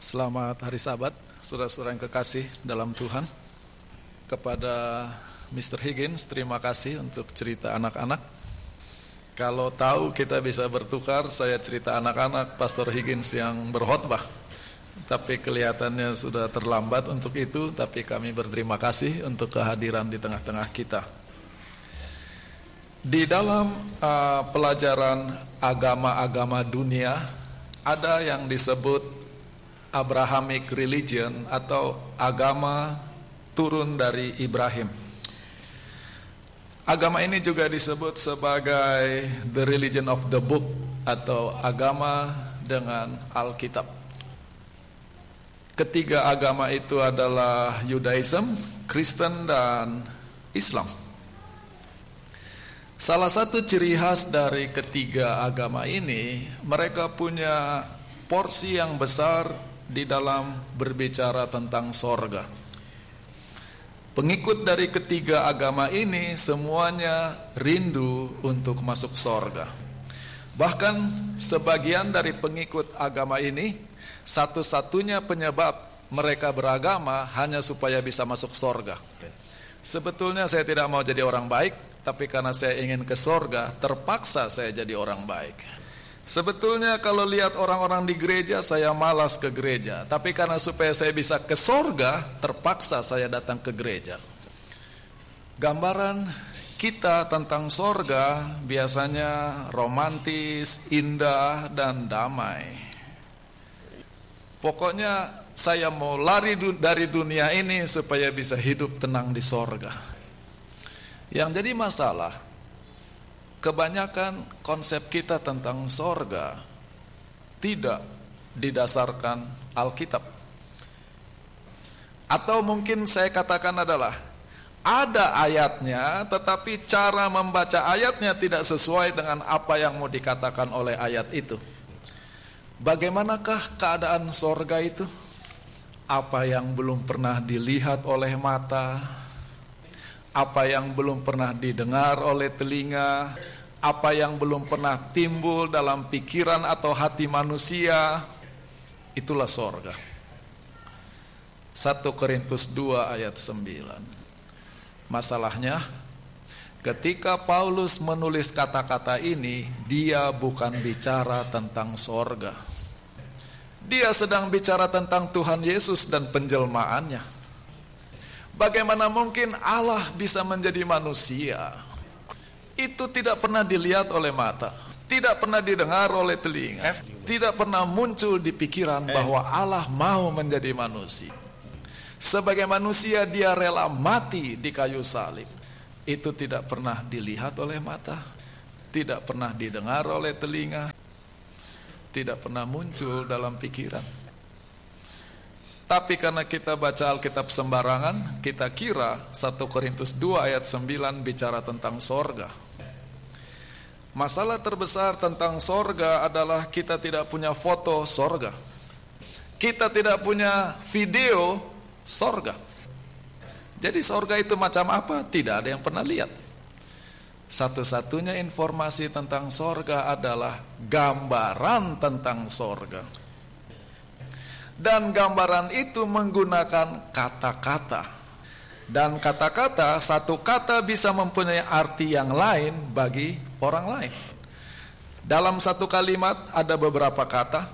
Selamat hari Sabat, saudara-saudara yang kekasih dalam Tuhan. Kepada Mr. Higgins, terima kasih untuk cerita anak-anak. Kalau tahu kita bisa bertukar, saya cerita anak-anak Pastor Higgins yang berkhotbah. Tapi kelihatannya sudah terlambat untuk itu, tapi kami berterima kasih untuk kehadiran di tengah-tengah kita. Di dalam uh, pelajaran agama-agama dunia, ada yang disebut Abrahamic religion atau agama turun dari Ibrahim. Agama ini juga disebut sebagai the religion of the book atau agama dengan Alkitab. Ketiga agama itu adalah Judaism, Kristen dan Islam. Salah satu ciri khas dari ketiga agama ini, mereka punya porsi yang besar di dalam berbicara tentang sorga. Pengikut dari ketiga agama ini semuanya rindu untuk masuk sorga. Bahkan sebagian dari pengikut agama ini satu-satunya penyebab mereka beragama hanya supaya bisa masuk sorga. Sebetulnya saya tidak mau jadi orang baik, tapi karena saya ingin ke sorga, terpaksa saya jadi orang baik. Sebetulnya kalau lihat orang-orang di gereja saya malas ke gereja. Tapi karena supaya saya bisa ke sorga Terpaksa saya datang ke gereja. Gambaran kita tentang sorga Biasanya romantis, indah, dan damai. Pokoknya saya mau lari dari dunia ini Supaya bisa hidup tenang di sorga. Yang jadi masalah kebanyakan konsep kita tentang sorga tidak didasarkan Alkitab. Atau mungkin saya katakan adalah ada ayatnya tetapi cara membaca ayatnya tidak sesuai dengan apa yang mau dikatakan oleh ayat itu. Bagaimanakah keadaan sorga itu? Apa yang belum pernah dilihat oleh mata, apa yang belum pernah didengar oleh telinga, apa yang belum pernah timbul dalam pikiran atau hati manusia, itulah sorga. 1 Korintus 2 ayat 9. Masalahnya, ketika Paulus menulis kata-kata ini, dia bukan bicara tentang sorga. Dia sedang bicara tentang Tuhan Yesus dan penjelmaannya. Bagaimana mungkin Allah bisa menjadi manusia? Itu tidak pernah dilihat oleh mata, tidak pernah didengar oleh telinga, tidak pernah muncul di pikiran bahwa Allah mau menjadi manusia. Sebagai manusia dia rela mati di kayu salib. Itu tidak pernah dilihat oleh mata, tidak pernah didengar oleh telinga, tidak pernah muncul dalam pikiran. Tapi karena kita baca Alkitab sembarangan, kita kira 1 Korintus 2 ayat 9 bicara tentang sorga. Masalah terbesar tentang sorga adalah kita tidak punya foto sorga. Kita tidak punya video sorga. Jadi sorga itu macam apa? Tidak ada yang pernah lihat. Satu-satunya informasi tentang sorga adalah gambaran tentang sorga. Dan gambaran itu menggunakan kata-kata. Dan kata-kata, satu kata bisa mempunyai arti yang lain bagi orang lain. Dalam satu kalimat ada beberapa kata.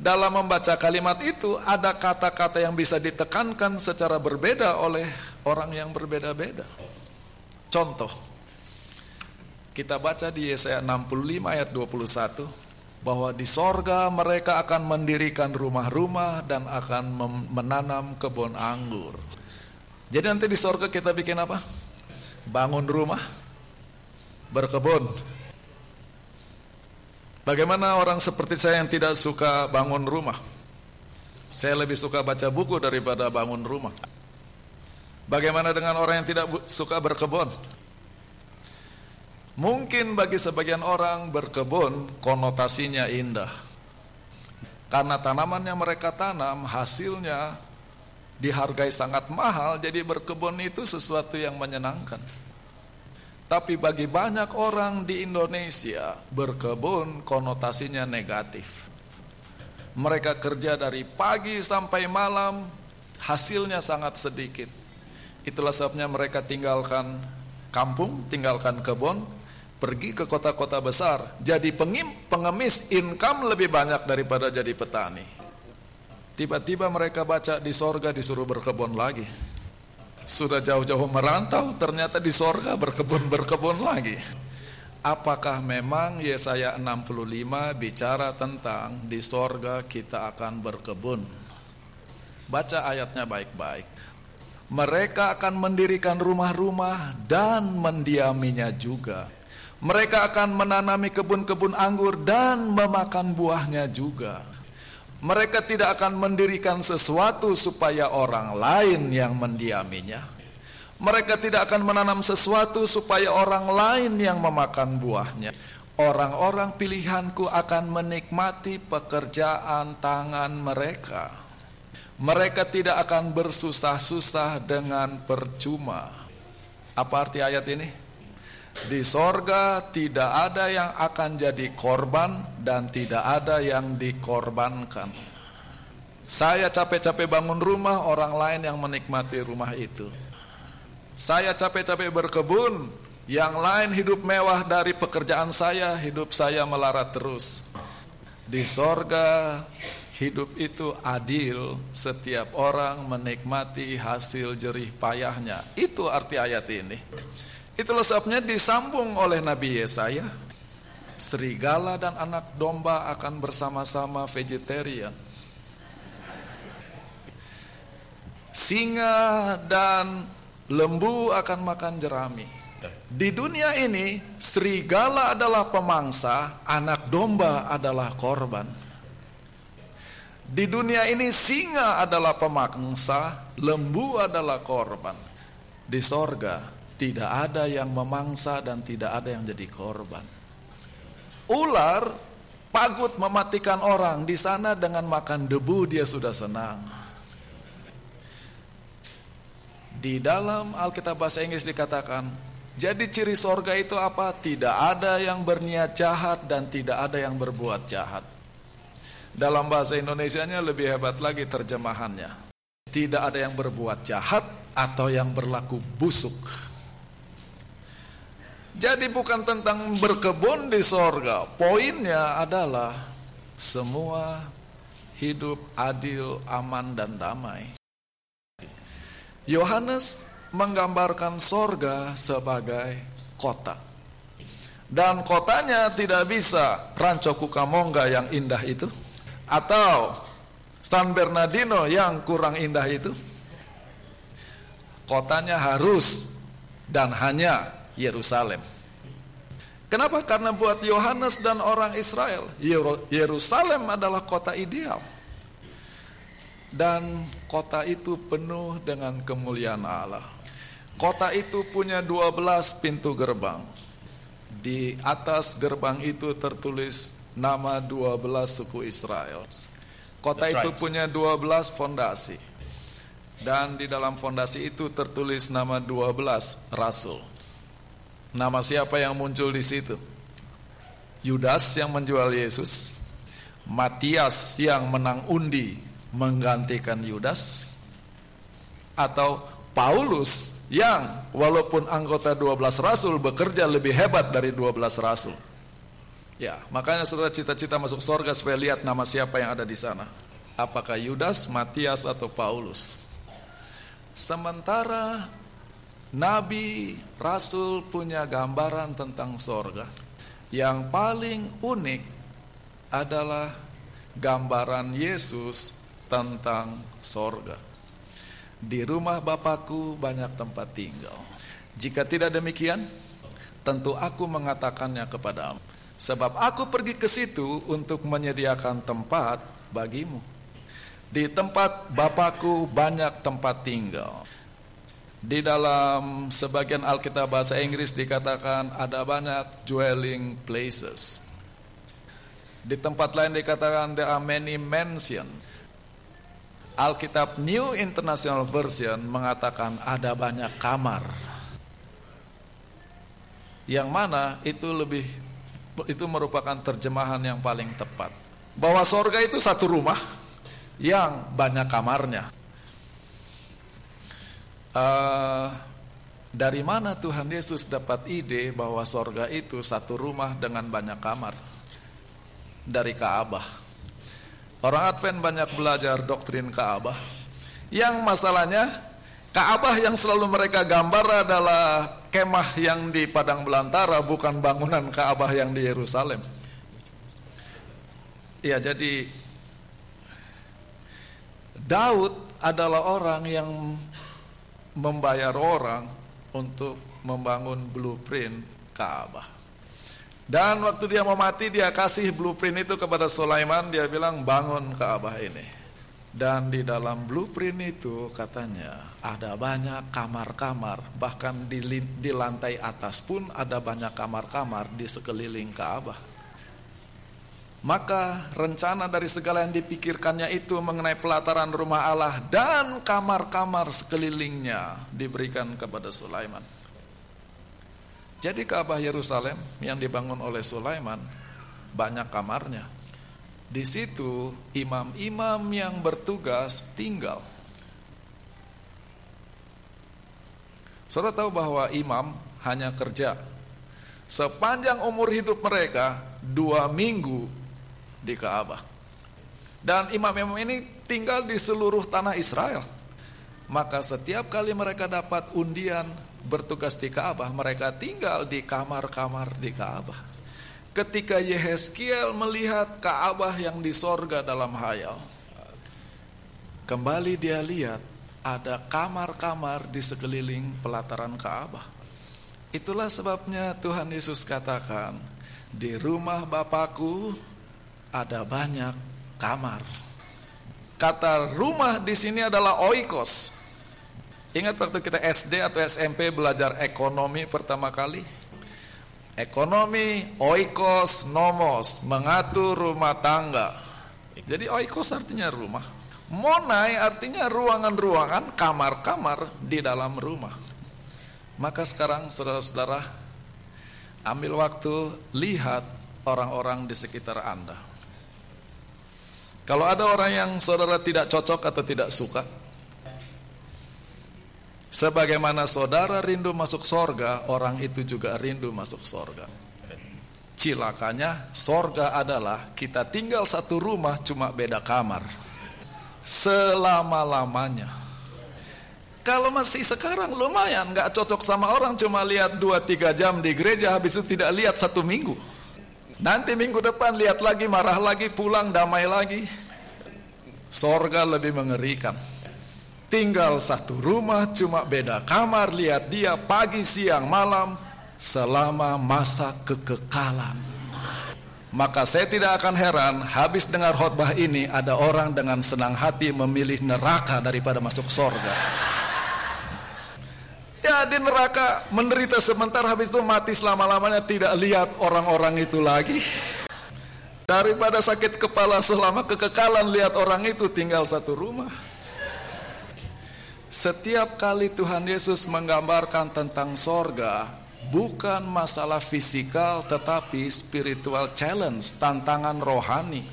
Dalam membaca kalimat itu ada kata-kata yang bisa ditekankan secara berbeda oleh orang yang berbeda-beda. Contoh, kita baca di Yesaya 65 ayat 21 bahwa di sorga mereka akan mendirikan rumah-rumah dan akan menanam kebun anggur. Jadi nanti di sorga kita bikin apa? Bangun rumah, berkebun. Bagaimana orang seperti saya yang tidak suka bangun rumah? Saya lebih suka baca buku daripada bangun rumah. Bagaimana dengan orang yang tidak suka berkebun? Mungkin bagi sebagian orang berkebun konotasinya indah. Karena tanaman yang mereka tanam hasilnya dihargai sangat mahal, jadi berkebun itu sesuatu yang menyenangkan. Tapi bagi banyak orang di Indonesia, berkebun konotasinya negatif. Mereka kerja dari pagi sampai malam, hasilnya sangat sedikit. Itulah sebabnya mereka tinggalkan kampung, tinggalkan kebun, pergi ke kota-kota besar, jadi pengim, pengemis income lebih banyak daripada jadi petani. Tiba-tiba mereka baca di sorga disuruh berkebun lagi. Sudah jauh-jauh merantau, ternyata di sorga berkebun-berkebun lagi. Apakah memang Yesaya 65 bicara tentang di sorga kita akan berkebun? Baca ayatnya baik-baik. Mereka akan mendirikan rumah-rumah dan mendiaminya juga. Mereka akan menanami kebun-kebun anggur dan memakan buahnya juga. Mereka tidak akan mendirikan sesuatu supaya orang lain yang mendiaminya mereka tidak akan menanam sesuatu supaya orang lain yang memakan buahnya. Orang-orang pilihanku akan menikmati pekerjaan tangan mereka. Mereka tidak akan bersusah-susah dengan percuma. Apa arti ayat ini? Di sorga tidak ada yang akan jadi korban dan tidak ada yang dikorbankan. Saya capek-capek bangun rumah, orang lain yang menikmati rumah itu. Saya capek-capek berkebun, yang lain hidup mewah dari pekerjaan saya, hidup saya melarat terus. Di sorga, hidup itu adil, setiap orang menikmati hasil jerih payahnya. Itu arti ayat ini. Itulah sebabnya disambung oleh Nabi Yesaya. Serigala dan anak domba akan bersama-sama vegetarian. Singa dan lembu akan makan jerami. Di dunia ini, serigala adalah pemangsa, anak domba adalah korban. Di dunia ini, singa adalah pemangsa, lembu adalah korban. Di sorga, tidak ada yang memangsa dan tidak ada yang jadi korban. Ular pagut mematikan orang di sana dengan makan debu dia sudah senang. Di dalam Alkitab bahasa Inggris dikatakan, jadi ciri sorga itu apa? Tidak ada yang berniat jahat dan tidak ada yang berbuat jahat. Dalam bahasa Indonesianya lebih hebat lagi terjemahannya. Tidak ada yang berbuat jahat atau yang berlaku busuk. Jadi bukan tentang berkebun di sorga. Poinnya adalah semua hidup adil, aman, dan damai. Yohanes menggambarkan sorga sebagai kota. Dan kotanya tidak bisa Rancho Cucamonga yang indah itu. Atau San Bernardino yang kurang indah itu. Kotanya harus dan hanya Yerusalem. Kenapa? Karena buat Yohanes dan orang Israel, Yerusalem adalah kota ideal dan kota itu penuh dengan kemuliaan Allah. Kota itu punya 12 pintu gerbang. Di atas gerbang itu tertulis nama 12 suku Israel. Kota itu punya 12 fondasi. Dan di dalam fondasi itu tertulis nama 12 rasul. Nama siapa yang muncul di situ? Yudas yang menjual Yesus, Matias yang menang undi menggantikan Yudas atau Paulus yang walaupun anggota 12 rasul bekerja lebih hebat dari 12 rasul. Ya, makanya saudara cita-cita masuk sorga supaya lihat nama siapa yang ada di sana. Apakah Yudas, Matias atau Paulus? Sementara Nabi, Rasul punya gambaran tentang sorga. Yang paling unik adalah gambaran Yesus tentang sorga. Di rumah Bapakku banyak tempat tinggal. Jika tidak demikian, tentu aku mengatakannya kepadamu. Sebab aku pergi ke situ untuk menyediakan tempat bagimu. Di tempat Bapakku banyak tempat tinggal. Di dalam sebagian Alkitab bahasa Inggris dikatakan ada banyak dwelling places. Di tempat lain dikatakan there are many mansions. Alkitab New International Version mengatakan ada banyak kamar. Yang mana itu lebih itu merupakan terjemahan yang paling tepat. bahwa sorga itu satu rumah yang banyak kamarnya. Uh, dari mana Tuhan Yesus dapat ide bahwa sorga itu satu rumah dengan banyak kamar? Dari Kaabah. Orang Advent banyak belajar doktrin Kaabah. Yang masalahnya Kaabah yang selalu mereka gambar adalah kemah yang di padang belantara, bukan bangunan Kaabah yang di Yerusalem. Ya, jadi Daud adalah orang yang membayar orang untuk membangun blueprint Ka'bah. Dan waktu dia mau mati dia kasih blueprint itu kepada Sulaiman, dia bilang bangun Ka'bah ini. Dan di dalam blueprint itu katanya ada banyak kamar-kamar, bahkan di, di lantai atas pun ada banyak kamar-kamar di sekeliling Ka'bah. Maka rencana dari segala yang dipikirkannya itu mengenai pelataran rumah Allah dan kamar-kamar sekelilingnya diberikan kepada Sulaiman. Jadi Ka'bah Yerusalem yang dibangun oleh Sulaiman banyak kamarnya. Di situ imam-imam yang bertugas tinggal. Saudara tahu bahwa imam hanya kerja sepanjang umur hidup mereka dua minggu di Ka'bah. Dan imam-imam ini tinggal di seluruh tanah Israel. Maka setiap kali mereka dapat undian bertugas di Ka'bah, mereka tinggal di kamar-kamar di Ka'bah. Ketika Yehezkiel melihat Ka'bah yang di sorga dalam hayal, kembali dia lihat ada kamar-kamar di sekeliling pelataran Ka'bah. Itulah sebabnya Tuhan Yesus katakan, di rumah Bapakku ada banyak kamar. Kata rumah di sini adalah oikos. Ingat waktu kita SD atau SMP belajar ekonomi pertama kali? Ekonomi, oikos, nomos, mengatur rumah tangga. Jadi oikos artinya rumah. Monai artinya ruangan-ruangan, kamar-kamar di dalam rumah. Maka sekarang saudara-saudara, ambil waktu lihat orang-orang di sekitar Anda. Kalau ada orang yang saudara tidak cocok atau tidak suka, sebagaimana saudara rindu masuk sorga, orang itu juga rindu masuk sorga. Cilakanya, sorga adalah kita tinggal satu rumah cuma beda kamar. Selama-lamanya. Kalau masih sekarang lumayan, nggak cocok sama orang cuma lihat 2-3 jam di gereja, habis itu tidak lihat satu minggu. Nanti minggu depan lihat lagi, marah lagi, pulang damai lagi. Sorga lebih mengerikan. Tinggal satu rumah, cuma beda kamar, lihat dia pagi, siang, malam, selama masa kekekalan. Maka saya tidak akan heran habis dengar khotbah ini ada orang dengan senang hati memilih neraka daripada masuk sorga. Ya di neraka menderita sebentar habis itu mati selama-lamanya tidak lihat orang-orang itu lagi. Daripada sakit kepala selama kekekalan lihat orang itu tinggal satu rumah. Setiap kali Tuhan Yesus menggambarkan tentang sorga, bukan masalah fisikal tetapi spiritual challenge, tantangan rohani.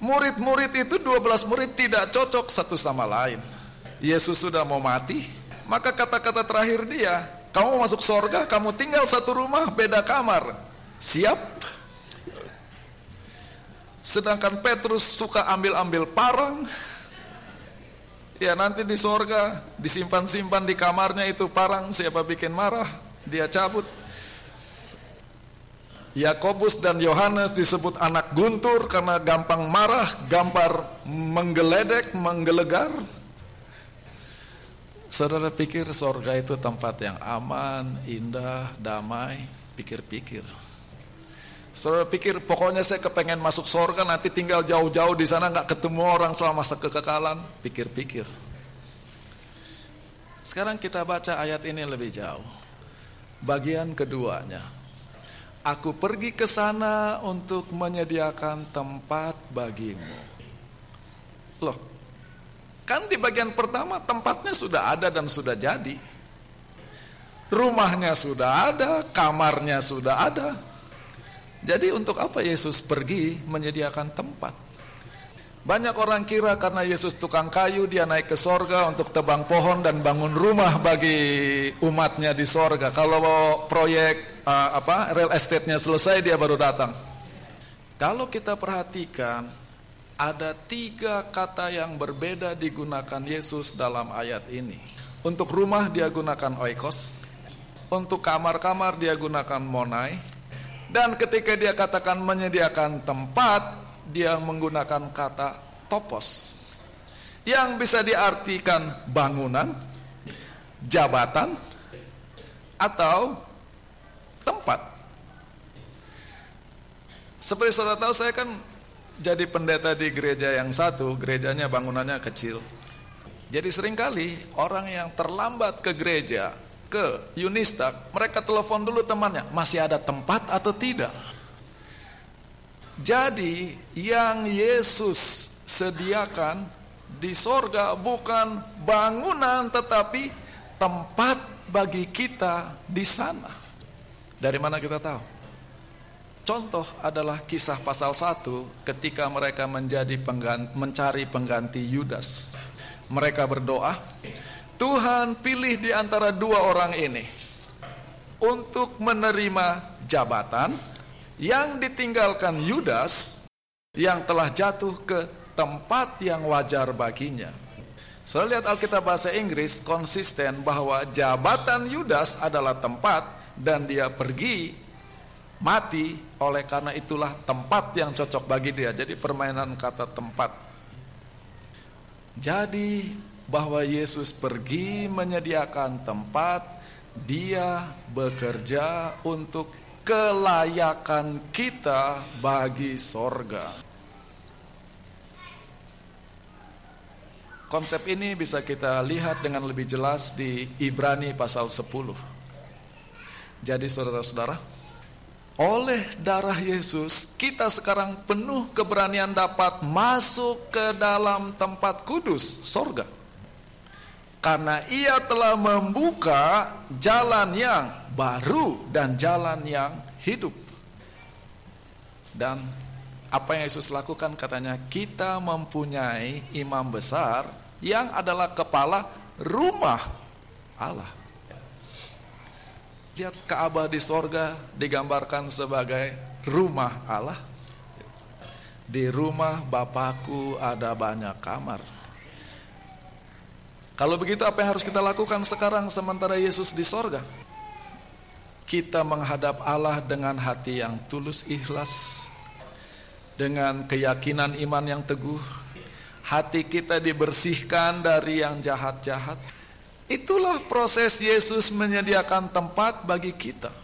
Murid-murid itu 12 murid tidak cocok satu sama lain. Yesus sudah mau mati, maka kata-kata terakhir dia, kamu masuk sorga, kamu tinggal satu rumah, beda kamar. Siap? Sedangkan Petrus suka ambil-ambil parang. Ya nanti di sorga, disimpan-simpan di kamarnya itu parang, siapa bikin marah, dia cabut. Yakobus dan Yohanes disebut anak guntur karena gampang marah, gampar menggeledek, menggelegar. Saudara pikir sorga itu tempat yang aman, indah, damai? Pikir-pikir. Saudara pikir pokoknya saya kepengen masuk sorga nanti tinggal jauh-jauh di sana nggak ketemu orang selama masa kekekalan? Pikir-pikir. Sekarang kita baca ayat ini lebih jauh. Bagian keduanya. Aku pergi ke sana untuk menyediakan tempat bagimu. Loh, Kan di bagian pertama tempatnya sudah ada dan sudah jadi. Rumahnya sudah ada, kamarnya sudah ada. Jadi untuk apa Yesus pergi menyediakan tempat? Banyak orang kira karena Yesus tukang kayu dia naik ke sorga untuk tebang pohon dan bangun rumah bagi umatnya di sorga. Kalau proyek uh, apa real estate-nya selesai dia baru datang. Kalau kita perhatikan ada tiga kata yang berbeda digunakan Yesus dalam ayat ini. Untuk rumah dia gunakan oikos, untuk kamar-kamar dia gunakan monai, dan ketika dia katakan menyediakan tempat, dia menggunakan kata topos yang bisa diartikan bangunan, jabatan, atau tempat. Seperti saudara tahu saya kan jadi pendeta di gereja yang satu, gerejanya bangunannya kecil. Jadi sering kali orang yang terlambat ke gereja, ke Yunistak, mereka telepon dulu temannya, masih ada tempat atau tidak? Jadi yang Yesus sediakan di sorga bukan bangunan tetapi tempat bagi kita di sana. Dari mana kita tahu? Contoh adalah kisah pasal 1 ketika mereka menjadi pengganti, mencari pengganti Yudas. Mereka berdoa, Tuhan pilih di antara dua orang ini untuk menerima jabatan yang ditinggalkan Yudas yang telah jatuh ke tempat yang wajar baginya. Saya lihat Alkitab bahasa Inggris konsisten bahwa jabatan Yudas adalah tempat dan dia pergi mati oleh karena itulah tempat yang cocok bagi dia. Jadi permainan kata tempat. Jadi bahwa Yesus pergi menyediakan tempat, dia bekerja untuk kelayakan kita bagi sorga. Konsep ini bisa kita lihat dengan lebih jelas di Ibrani pasal 10. Jadi saudara-saudara, oleh darah Yesus kita sekarang penuh keberanian dapat masuk ke dalam tempat kudus, sorga. Karena ia telah membuka jalan yang baru dan jalan yang hidup. Dan apa yang Yesus lakukan katanya kita mempunyai imam besar yang adalah kepala rumah Allah. Lihat Ka'bah di sorga digambarkan sebagai rumah Allah. Di rumah Bapakku ada banyak kamar. Kalau begitu apa yang harus kita lakukan sekarang sementara Yesus di sorga? kita menghadap Allah dengan hati yang tulus ikhlas, dengan keyakinan iman yang teguh, hati kita dibersihkan dari yang jahat-jahat. Itulah proses Yesus menyediakan tempat bagi kita.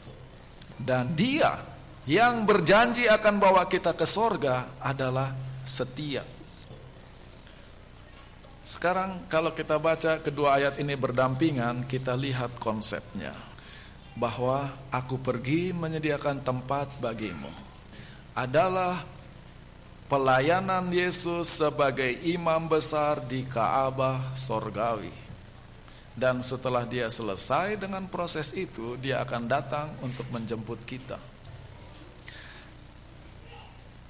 Dan dia yang berjanji akan bawa kita ke sorga adalah setia. Sekarang kalau kita baca kedua ayat ini berdampingan, kita lihat konsepnya bahwa aku pergi menyediakan tempat bagimu adalah pelayanan Yesus sebagai imam besar di Kaabah sorgawi. Dan setelah dia selesai dengan proses itu, dia akan datang untuk menjemput kita.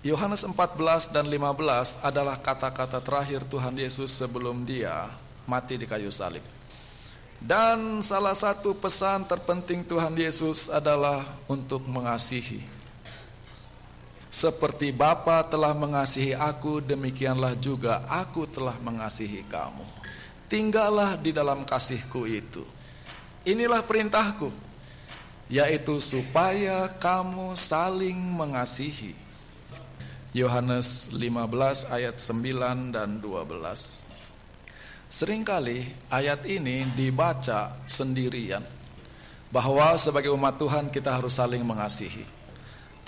Yohanes 14 dan 15 adalah kata-kata terakhir Tuhan Yesus sebelum dia mati di kayu salib. Dan salah satu pesan terpenting Tuhan Yesus adalah untuk mengasihi. Seperti Bapa telah mengasihi aku, demikianlah juga aku telah mengasihi kamu. Tinggallah di dalam kasihku itu. Inilah perintahku, yaitu supaya kamu saling mengasihi. Yohanes 15 ayat 9 dan 12. Seringkali ayat ini dibaca sendirian bahwa sebagai umat Tuhan kita harus saling mengasihi.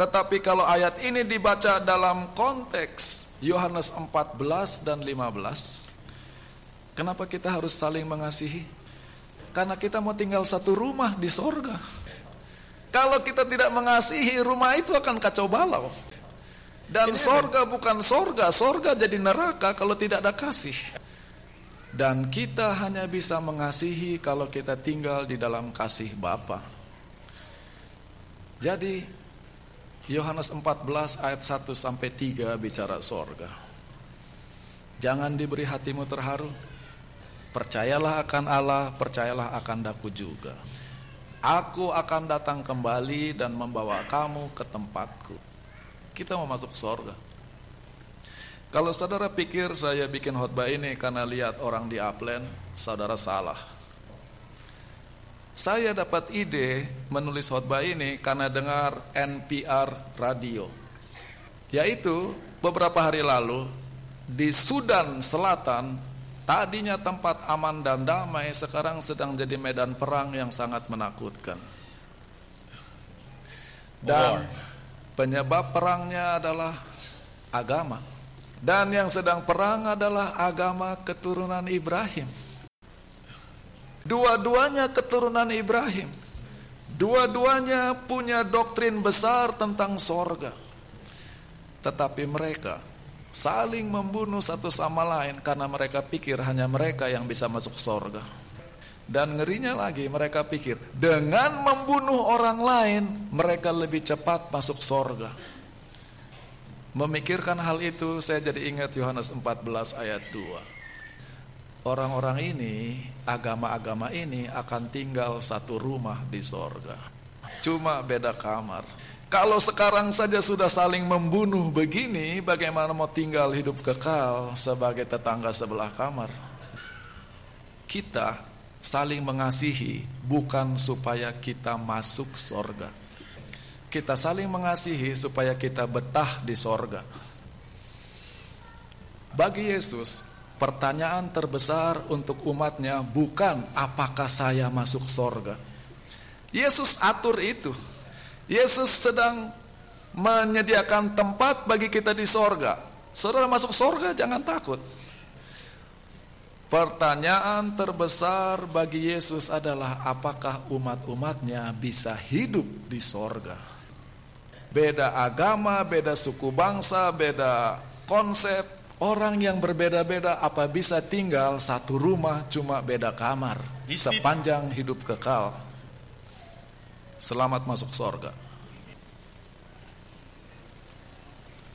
Tetapi kalau ayat ini dibaca dalam konteks Yohanes 14 dan 15, kenapa kita harus saling mengasihi? Karena kita mau tinggal satu rumah di sorga. Kalau kita tidak mengasihi, rumah itu akan kacau balau. Dan sorga bukan sorga, sorga jadi neraka kalau tidak ada kasih. Dan kita hanya bisa mengasihi kalau kita tinggal di dalam kasih Bapa. Jadi Yohanes 14 ayat 1 sampai 3 bicara sorga. Jangan diberi hatimu terharu. Percayalah akan Allah, percayalah akan daku juga. Aku akan datang kembali dan membawa kamu ke tempatku. Kita mau masuk sorga. Kalau saudara pikir saya bikin khotbah ini karena lihat orang di Upland, saudara salah. Saya dapat ide menulis khotbah ini karena dengar NPR radio. Yaitu beberapa hari lalu di Sudan Selatan tadinya tempat aman dan damai sekarang sedang jadi medan perang yang sangat menakutkan. Dan penyebab perangnya adalah agama. Dan yang sedang perang adalah agama keturunan Ibrahim. Dua-duanya keturunan Ibrahim. Dua-duanya punya doktrin besar tentang sorga. Tetapi mereka saling membunuh satu sama lain karena mereka pikir hanya mereka yang bisa masuk sorga. Dan ngerinya lagi mereka pikir dengan membunuh orang lain mereka lebih cepat masuk sorga. Memikirkan hal itu saya jadi ingat Yohanes 14 ayat 2. Orang-orang ini, agama-agama ini akan tinggal satu rumah di sorga. Cuma beda kamar. Kalau sekarang saja sudah saling membunuh begini, bagaimana mau tinggal hidup kekal sebagai tetangga sebelah kamar? Kita saling mengasihi bukan supaya kita masuk sorga kita saling mengasihi supaya kita betah di sorga. Bagi Yesus, pertanyaan terbesar untuk umatnya bukan apakah saya masuk sorga. Yesus atur itu. Yesus sedang menyediakan tempat bagi kita di sorga. Saudara masuk sorga jangan takut. Pertanyaan terbesar bagi Yesus adalah apakah umat-umatnya bisa hidup di sorga beda agama, beda suku bangsa, beda konsep. Orang yang berbeda-beda apa bisa tinggal satu rumah cuma beda kamar sepanjang hidup kekal. Selamat masuk sorga.